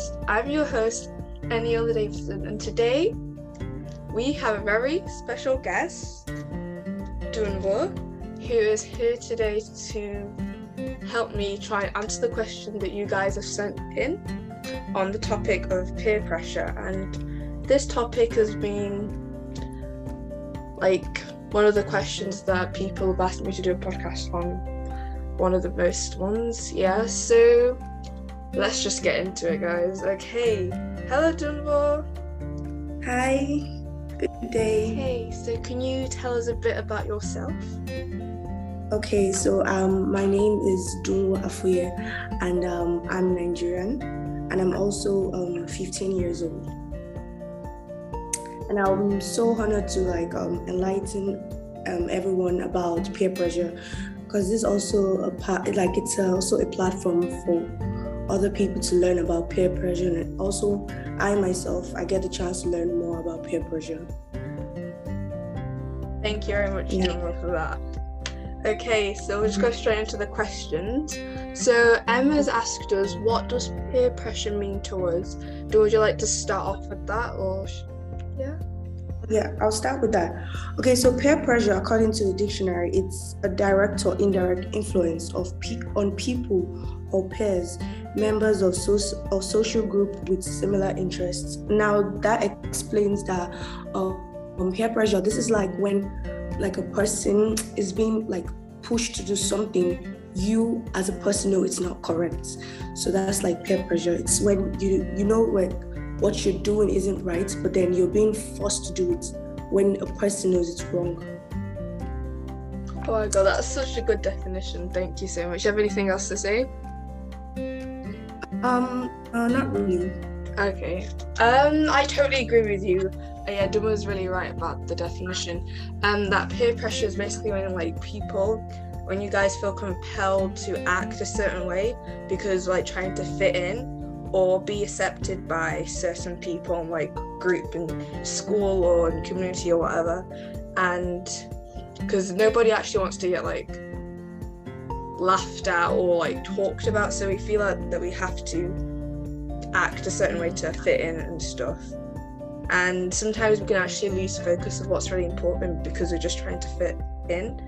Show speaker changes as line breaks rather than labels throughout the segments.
podcast. I'm your host, Eniola Davidson, and today we have a very special guest, Dunvo, who is here today to help me try and answer the question that you guys have sent in on the topic of peer pressure. And this topic has been like one of the questions that people have asked me to do a podcast on one of the most ones. Yeah, so let's just get into it, guys. Okay, hello, Dunbar.
Hi, good day.
Hey, so can you tell us a bit about yourself?
Okay, so um, my name is Dunwo Afuye, and um, I'm Nigerian, and I'm also um, 15 years old. And I'm so honored to like um, enlighten um, everyone about peer pressure because this is also a part like it's also a platform for other people to learn about peer pressure. And also i myself i get the chance to learn more about peer pressure.
Thank you very much yeah. for that. Okay so we'll just go mm-hmm. straight into the questions. So emma's asked us what does peer pressure mean to us? Do would you like to start off with that or yeah?
Yeah, I'll start with that. Okay, so peer pressure, according to the dictionary, it's a direct or indirect influence of pe- on people or peers, members of, so- of social group with similar interests. Now that explains that um, peer pressure. This is like when, like a person is being like pushed to do something you as a person know it's not correct so that's like peer pressure it's when you you know when what you're doing isn't right, but then you're being forced to do it when a person knows it's wrong.
Oh my god, that's such a good definition. Thank you so much. You have anything else to say?
Um, uh, not really.
Okay. Um, I totally agree with you. Uh, yeah, Duma was really right about the definition. Um, that peer pressure is basically when like people, when you guys feel compelled to act a certain way because like trying to fit in or be accepted by certain people in like group in school or community or whatever and because nobody actually wants to get like laughed at or like talked about so we feel like that we have to act a certain way to fit in and stuff and sometimes we can actually lose focus of what's really important because we're just trying to fit in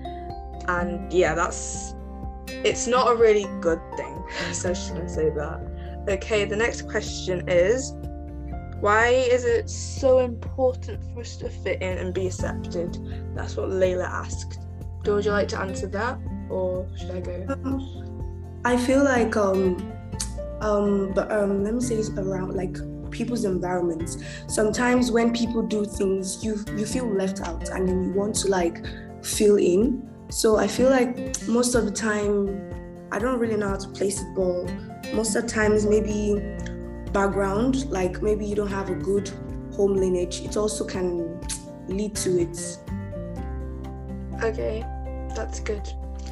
and yeah that's it's not a really good thing so should i just gonna say that Okay, the next question is why is it so important for us to fit in and be accepted? That's what Layla asked. Do would you like to answer that or should I go?
Um, I feel like um um but um let me say this around like people's environments. Sometimes when people do things you you feel left out and then you want to like fill in. So I feel like most of the time I don't really know how to place it, but most of the times maybe background, like maybe you don't have a good home lineage, it also can lead to it.
Okay, that's good.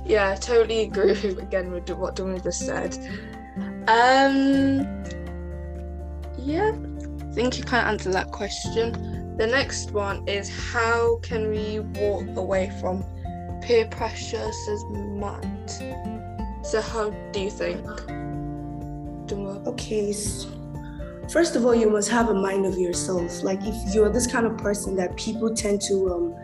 Yeah, totally agree again with what Dwayne just said. Um, yeah, I think you kind of answered that question. The next one is how can we walk away from peer pressure, says Matt. So, how do you think?
Okay. So first of all, you must have a mind of yourself. Like, if you're this kind of person that people tend to, um,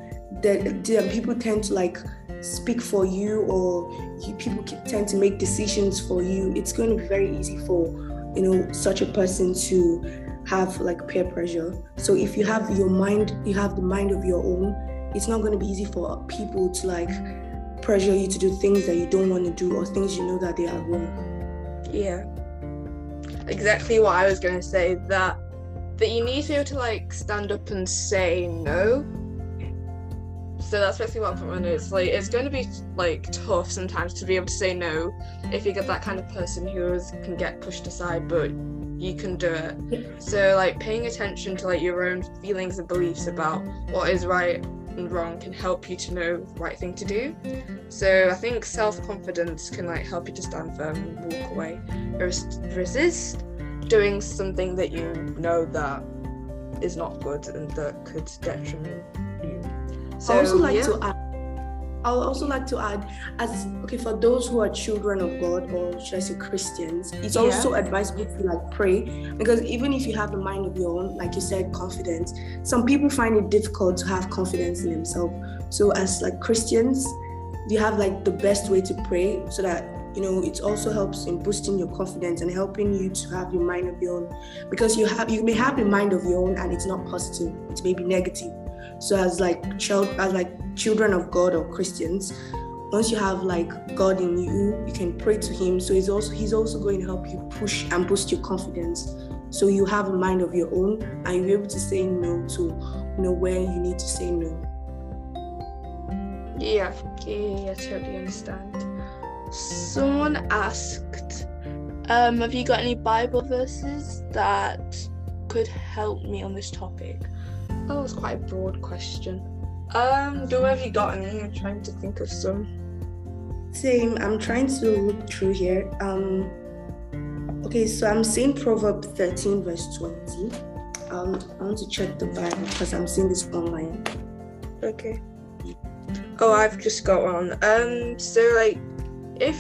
that, that people tend to like speak for you, or you, people tend to make decisions for you, it's going to be very easy for you know such a person to have like peer pressure. So if you have your mind, you have the mind of your own. It's not going to be easy for people to like pressure you to do things that you don't want to do or things you know that they are wrong.
Yeah. Exactly what I was going to say that that you need to be able to like stand up and say no. So that's basically what I'm putting It's like it's going to be like tough sometimes to be able to say no if you get that kind of person who is, can get pushed aside, but you can do it. So like paying attention to like your own feelings and beliefs about what is right and wrong can help you to know the right thing to do. So I think self confidence can like help you to stand firm and walk away. Resist, resist doing something that you know that is not good and that could detriment you.
So, I also like yeah. to add I'll also like to add, as okay, for those who are children of God or should I say Christians, it's
Yeah.
also advisable to like pray because even if you have a mind of your own, like you said, confidence, some people find it difficult to have confidence in themselves. So as like Christians, you have like the best way to pray so that you know it also helps in boosting your confidence and helping you to have your mind of your own because you have you may have a mind of your own and it's not positive it may be negative so as like child as like children of god or christians once you have like god in you you can pray to him so he's also he's also going to help you push and boost your confidence so you have a mind of your own and you're able to say no to you know where you need to say no
Yeah, yeah, I totally understand. Someone asked, um, have you got any Bible verses that could help me on this topic? That was quite a broad question. Um, do have you got any? I'm trying to think of some.
Same. I'm trying to look through here. Um. Okay, so I'm seeing Proverb 13, verse 20. Um, I want to check the Bible because I'm seeing this online.
Okay. Oh, I've just got one. Um, so like, if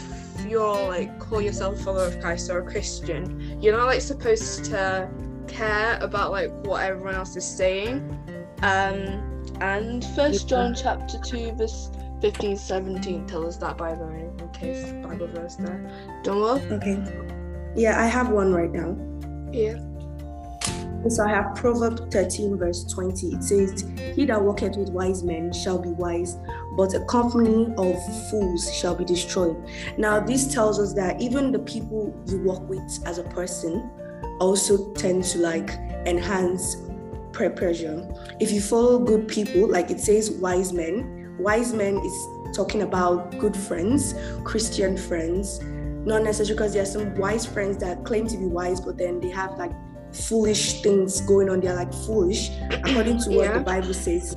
you're like call yourself a follower of Christ or a Christian, you're not like supposed to care about like what everyone else is saying. Um, and First John chapter two verse 15, 17 tell us that by the way, in case Bible verse there. Don't worry.
Okay. Yeah, I have one right now.
Yeah.
So I have Proverbs 13, verse 20. It says, He that walketh with wise men shall be wise, but a company of fools shall be destroyed. Now, this tells us that even the people you walk with as a person also tend to like enhance peer pressure. If you follow good people, like it says wise men, wise men is talking about good friends, Christian friends, not necessarily because there are some wise friends that claim to be wise, but then they have like foolish things going on. They're like foolish, according to what
Yeah.
the Bible says.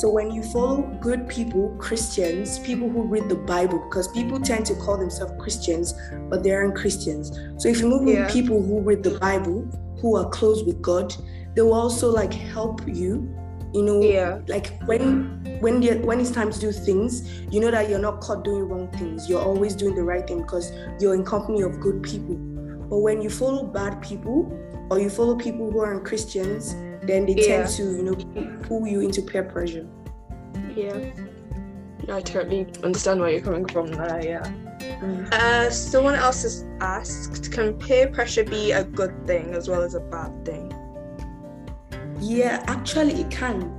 So when you follow good people, Christians, people who read the Bible, because people tend to call themselves Christians, but they aren't Christians. So if you move
Yeah.
with people who read the Bible, who are close with God, they will also like help you. You know,
Yeah.
like when when when it's time to do things, you know that you're not caught doing wrong things. You're always doing the right thing because you're in company of good people. But when you follow bad people or you follow people who aren't Christians, then they
Yeah.
tend to, you know, pull you into peer pressure.
Yeah. I totally understand where you're coming from there, yeah.
Mm.
Uh, someone else has asked, can peer pressure be a good thing as well as a bad thing?
Yeah, actually, it can.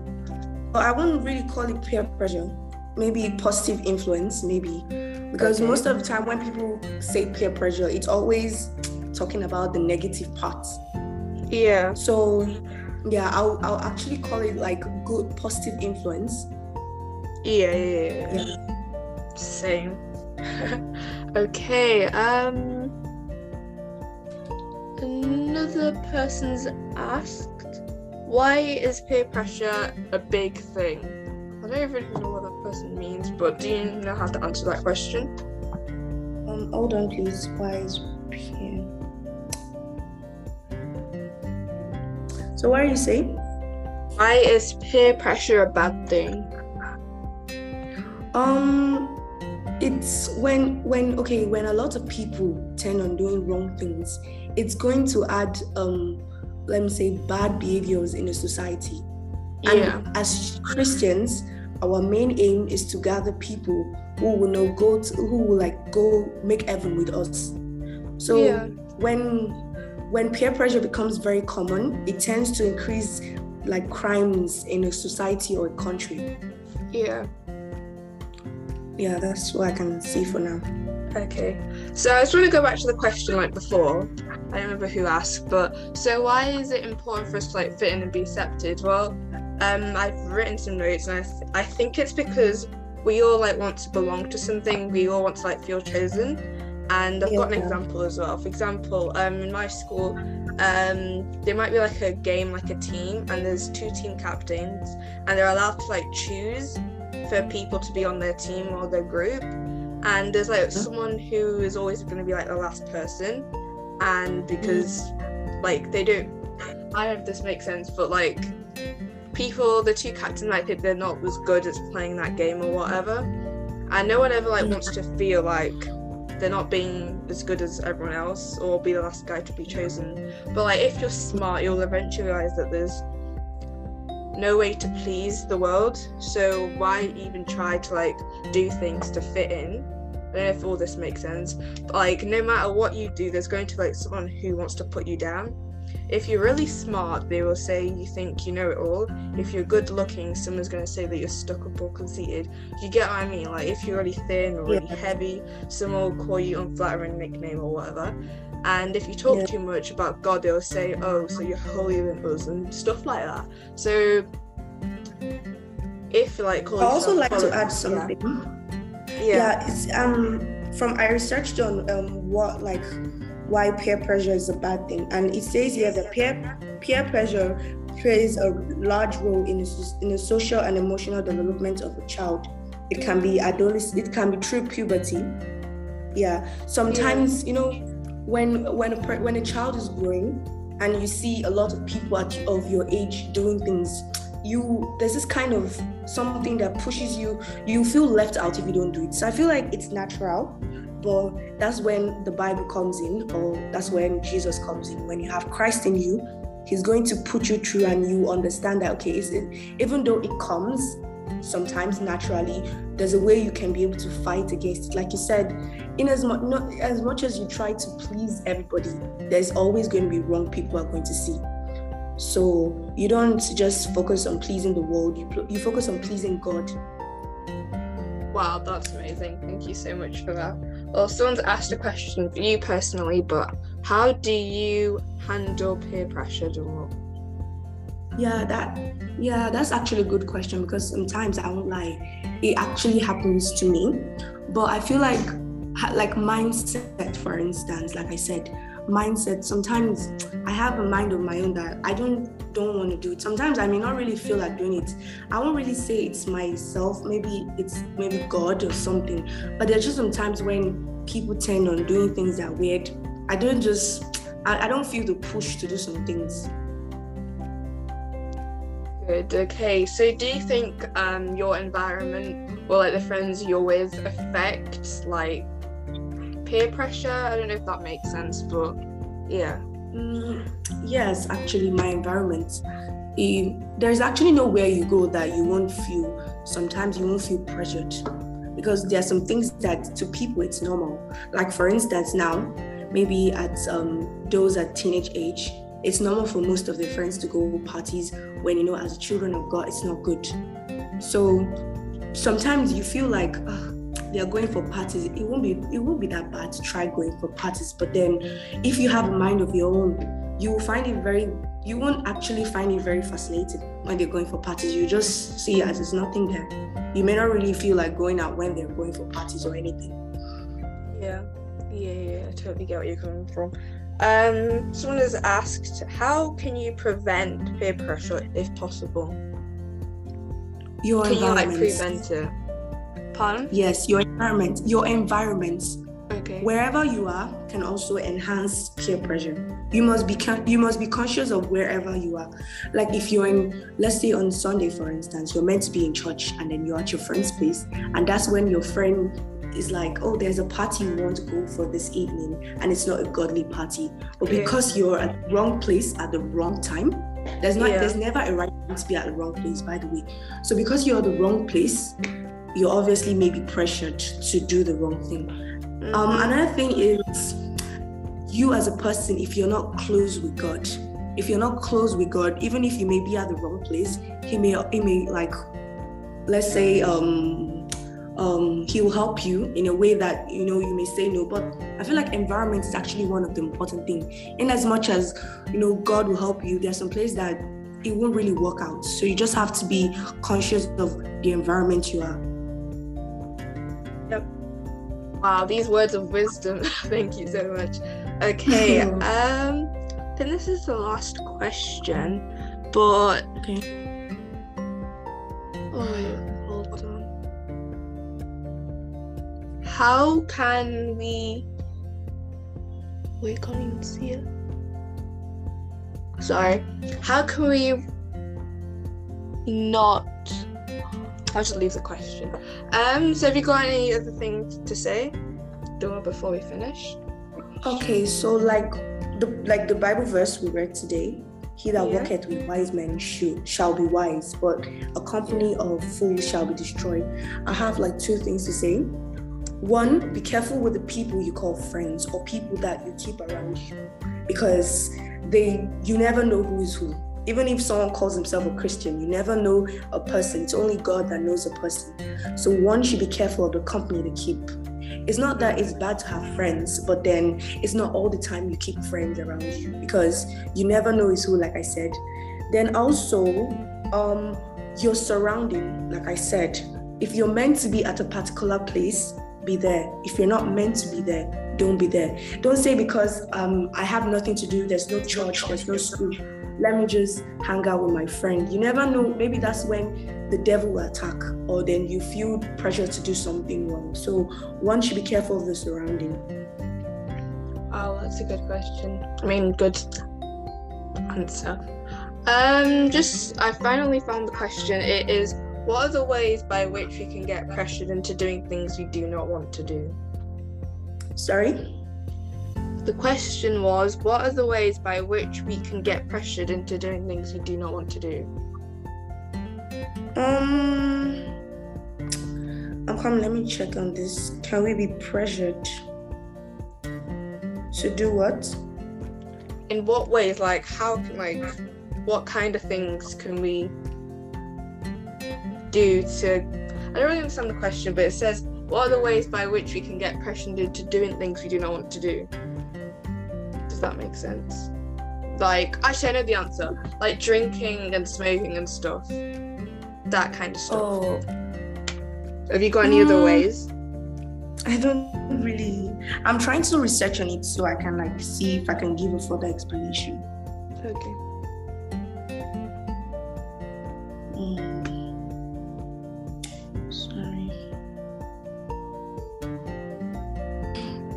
But I wouldn't really call it peer pressure. Maybe positive influence, maybe. Because
Okay.
most of the time, when people say peer pressure, it's always talking about the negative parts.
Yeah.
So, yeah, I'll, I'll actually call it like good positive influence.
Yeah, yeah, yeah. Same. okay, um another person's asked why is peer pressure a big thing? I don't even know what that person means, but do you know how to answer that question?
Um, hold on, please. Why is peer? So, what are you saying?
Why is peer pressure a bad thing?
Um, it's when when okay when a lot of people tend on doing wrong things, it's going to add um, let me say bad behaviors in a society.
Yeah.
And as Christians, our main aim is to gather people who will know go to, who will like go make heaven with us. So
Yeah.
when when peer pressure becomes very common, it tends to increase like crimes in a society or a country.
Yeah.
Yeah, that's what I can see for now.
Okay. So I just want to go back to the question like before. I don't remember who asked, but so why is it important for us to like fit in and be accepted? Well, um, I've written some notes, and I, th- I think it's because we all like want to belong to something. We all want to like feel chosen. And I've got an example as well. For example, um, in my school, um, there might be like a game, like a team, and there's two team captains, and they're allowed to like choose for people to be on their team or their group. And there's like someone who is always going to be like the last person. And because like they don't i don't know if this makes sense but like people the two captains might think they're not as good at playing that game or whatever. And no one ever like wants to feel like they're not being as good as everyone else or be the last guy to be chosen. But like if you're smart, you'll eventually realize that there's no way to please the world. So why even try to like do things to fit in? I don't know if all this makes sense. But like no matter what you do, there's going to like someone who wants to put you down. If you're really smart, they will say you think you know it all. If you're good looking, someone's going to say that you're stuck up or conceited. You get what I mean? Like, if you're really thin or really yeah. heavy, someone will call you unflattering nickname or whatever. And if you talk yeah. too much about God, they'll say, oh, so you're holier than us and stuff like that. So, if like,
I also like to add something. Yeah. yeah. yeah, it's um from I researched on um what like why peer pressure is a bad thing. And it says here that peer peer pressure plays a large role in the, in the social and emotional development of a child. It can be adolescent, it can be through puberty. Yeah. Sometimes, you know, when when a when a child is growing and you see a lot of people at, of your age doing things you there's this kind of something that pushes you you feel left out if you don't do it so i feel like it's natural but that's when the Bible comes in, or that's when Jesus comes in. When you have Christ in you, He's going to put you through, and you understand that okay, even though it comes sometimes naturally, there's a way you can be able to fight against it. Like you said, in as much not as much as you try to please everybody, there's always going to be wrong people are going to see. So you don't just focus on pleasing the world; you you focus on pleasing God.
Wow, that's amazing. Thank you so much for that. Well, someone's asked a question for you personally, but how do you handle peer pressure, Jamal?
Yeah, that yeah, that's actually a good question because sometimes I won't lie, it actually happens to me. But I feel like like mindset, for instance, like I said, mindset. Sometimes I have a mind of my own that I don't don't want to do it. Sometimes I may not really feel like doing it. I won't really say it's myself. Maybe it's maybe God or something. But there's just sometimes when people tend on doing things that weird. I don't just I, I don't feel the push to do some things.
Good. Okay. So, do you think um, your environment or like the friends you're with affects like peer pressure? I don't know if that makes sense, but yeah.
Mm, yes, actually, my environment. there's actually nowhere you go that you won't feel. Sometimes you won't feel pressured because there are some things that to people it's normal. Like for instance, now maybe at um, those at teenage age, it's normal for most of their friends to go parties when you know as children of God it's not good. So sometimes you feel like. Uh, they are going for parties, it won't be it won't be that bad to try going for parties. But then if you have a mind of your own, you will find it very you won't actually find it very fascinating when they're going for parties. You just see it as there's nothing there. You may not really feel like going out when they're going for parties or anything.
Yeah. Yeah, yeah, I totally get where you're coming from. Um, someone has asked, how can you prevent peer pressure if possible?
Your
can you like prevent it? Pardon?
Yes, your environment, your environment.
Okay.
Wherever you are can also enhance peer pressure. You must be you must be conscious of wherever you are. Like if you're in, let's say on Sunday, for instance, you're meant to be in church and then you're at your friend's place, and that's when your friend is like, oh, there's a party we want to go for this evening, and it's not a godly party. But because you're at the wrong place at the wrong time, there's not yeah. there's never a right time to be at the wrong place, by the way. So because you're at the wrong place, you obviously may be pressured to do the wrong thing. Mm-hmm. Um, another thing is you as a person, if you're not close with God, if you're not close with God, even if you may be at the wrong place, He may He may like, let's say, um, um, He will help you in a way that you know you may say no. But I feel like environment is actually one of the important things. In as much as you know God will help you, there's some place that it won't really work out. So you just have to be conscious of the environment you are.
Wow, these words of wisdom. Thank you so much. Okay, um, then this is the last question, but
okay.
Oh, hold on. How can we? We can't even see it. Sorry. How can we not? I'll just leave the question. Um, so have you got any other things to say, Dora, before we finish?
Okay, so like the like the Bible verse we read today, he that
Yeah.
walketh with wise men should, shall be wise, but a company of fools shall be destroyed. I have like two things to say. One, be careful with the people you call friends or people that you keep around you because they you never know who is who. Even if someone calls himself a Christian, you never know a person. It's only God that knows a person. So one should be careful of the company they keep. It's not that it's bad to have friends, but then it's not all the time you keep friends around you because you never know is who, like I said. Then also, um, your surrounding, like I said, if you're meant to be at a particular place, be there. If you're not meant to be there, don't be there. Don't say because um, I have nothing to do, there's no church, there's no school. Let me just hang out with my friend. You never know. Maybe that's when the devil will attack, or then you feel pressure to do something wrong. So one should be careful of the surrounding.
Oh, that's a good question. I mean, good answer. Um, just I finally found the question. It is what are the ways by which we can get pressured into doing things we do not want to do?
Sorry.
The question was what are the ways by which we can get pressured into doing things we do not want to do?
Um, I'm coming. Let me check on this. Can we be pressured to do what?
In what ways? Like how can like what kind of things can we do to I don't really understand the question, but it says what are the ways by which we can get pressured into doing things we do not want to do? That makes sense? Like actually I know the answer. Like drinking and smoking and stuff. That kind of stuff.
Oh,
Have you got any other
Mm.
ways?
I don't really. I'm trying to research on it so I can like see if I can give a further explanation.
Okay.
Mm. Sorry.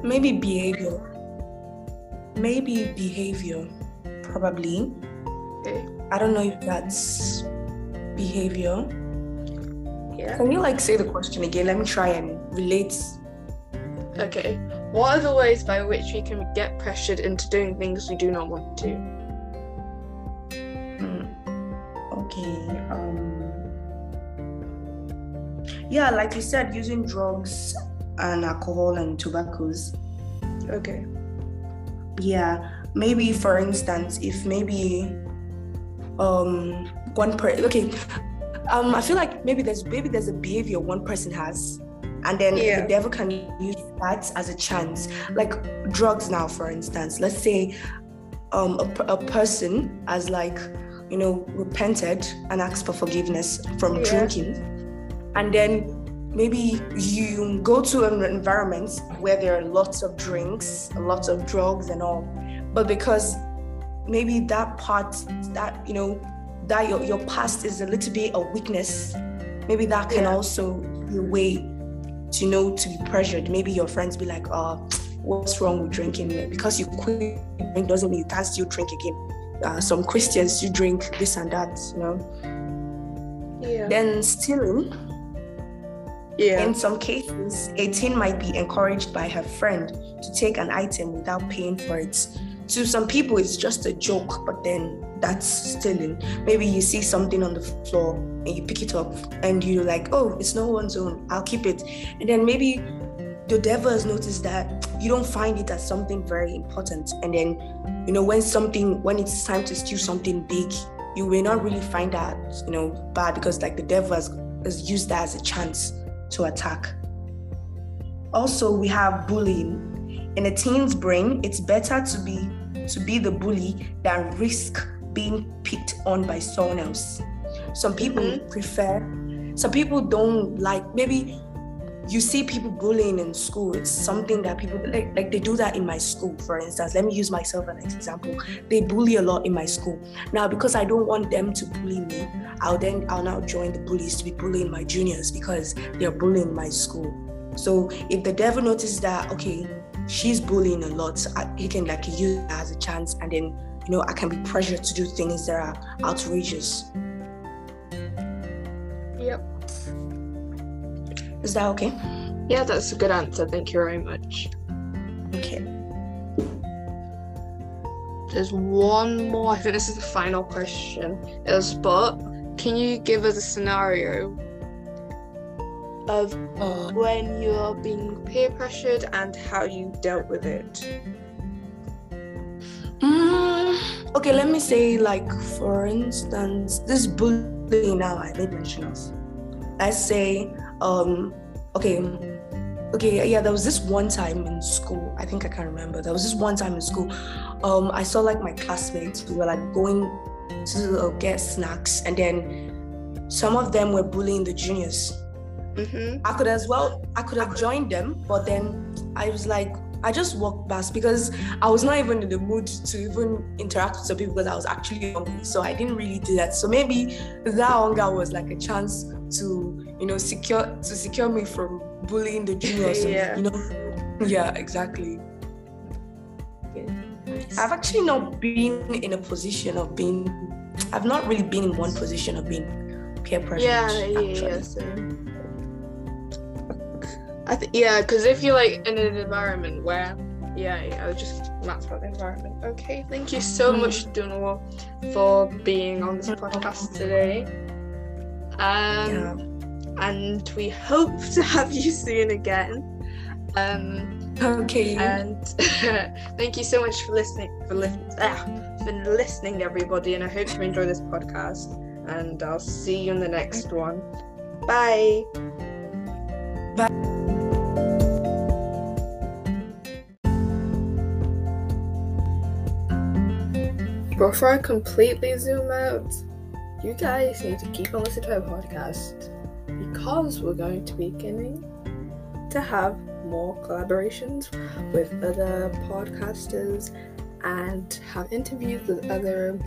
Maybe behavior. Maybe behavior. Probably.
Okay.
I don't know if that's behavior.
Yeah.
Can you like say the question again? Let me try and relate.
Okay. What are the ways by which we can get pressured into doing things we do not want to?
Mm. Okay. Um. Yeah, like you said, using drugs and alcohol and tobaccos.
Okay.
Yeah, maybe for instance, if maybe um one person okay, um I feel like maybe there's maybe there's a behavior one person has, and then
Yeah.
the devil can use that as a chance. Like drugs now, for instance. Let's say um a, a person has like you know repented and asked for forgiveness from
Yeah.
drinking, and then maybe you go to an environment where there are lots of drinks, lots of drugs and all, but because maybe that part that you know that your, your past is a little bit a weakness, maybe that can
Yeah.
also be a way to know to be pressured. Maybe your friends be like, "Oh, what's wrong with drinking?" Because you quit drink doesn't mean you can't still drink again. Uh, some Christians do drink this and that, you know.
Yeah.
Then stealing
yeah.
in some cases, a teen might be encouraged by her friend to take an item without paying for it. To some people, it's just a joke, but then that's stealing. Maybe you see something on the floor and you pick it up and you're like, oh, it's no one's own, I'll keep it. And then maybe the devil has noticed that you don't find it as something very important. And then, you know, when something, when it's time to steal something big, you may not really find that, you know, bad because like the devil has, has used that as a chance to attack. Also, we have bullying. In a teen's brain, it's better to be to be the bully than risk being picked on by someone else. Some people
Mhm.
prefer, some people don't like maybe you see people bullying in school. It's something that people like, like they do that in my school, for instance. Let me use myself as an example. They bully a lot in my school. Now, because I don't want them to bully me, I'll then I'll now join the bullies to be bullying my juniors because they're bullying my school. So if the devil notices that okay, she's bullying a lot, he can like use as a chance, and then you know I can be pressured to do things that are outrageous. Is that okay?
Yeah, that's a good answer. Thank you very much.
Okay.
There's one more. I think this is the final question. Is but can you give us a scenario of
Uh,
when you're being peer pressured and how you dealt with it?
mm, okay, let me say, like, for instance, this bullying now I made mention of. Let's say, um, okay, okay, yeah, there was this one time in school. I think I can remember. There was this one time in school. Um, I saw like my classmates who were like going to uh, get snacks, and then some of them were bullying the juniors.
Mm-hmm.
I could as well, I could have joined them, but then I was like, I just walked past because I was not even in the mood to even interact with some people because I was actually hungry. So I didn't really do that. So maybe that hunger was like a chance to, you know, secure to secure me from bullying the juniors.
Yeah.
You know, yeah, exactly. I've actually not been in a position of being. I've not really been in one position of being peer pressure.
Yeah, yeah, yeah. So. I think yeah, because if you're like in an environment where yeah, yeah, I was just that's about the environment. Okay, thank you so
Mm.
much, Dunawar, for being on this podcast today. Um,
Yeah.
and we hope to have you soon again. Um,
Okay.
and thank you so much for listening for li- ah, for listening everybody and i hope you enjoy this podcast and i'll see you in the next one Bye. bye before i completely zoom out you guys need to keep on listening to our podcast because we're going to be beginning to have more collaborations with other podcasters and have interviews with other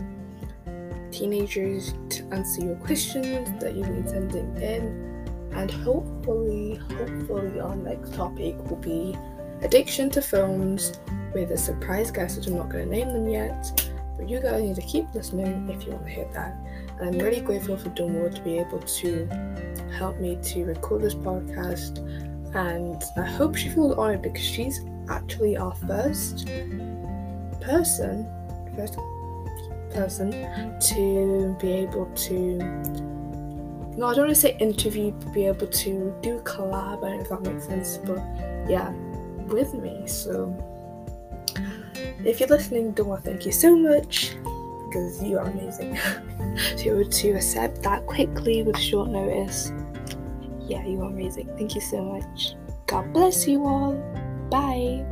teenagers to answer your questions that you've been sending in. And hopefully, hopefully, our next topic will be addiction to phones with a surprise guest, which I'm not going to name them yet. But you guys need to keep listening if you want to hear that. And I'm really grateful for Dunwall to be able to help me to record this podcast and I hope she feels honored because she's actually our first person, first person to be able to. No, I don't want to say interview, but be able to do collab. I don't know if that makes sense, but yeah, with me. So if you're listening, Dora, thank you so much because you are amazing. to to accept that quickly with short notice yeah, you are amazing. Thank you so much. God bless you all. Bye.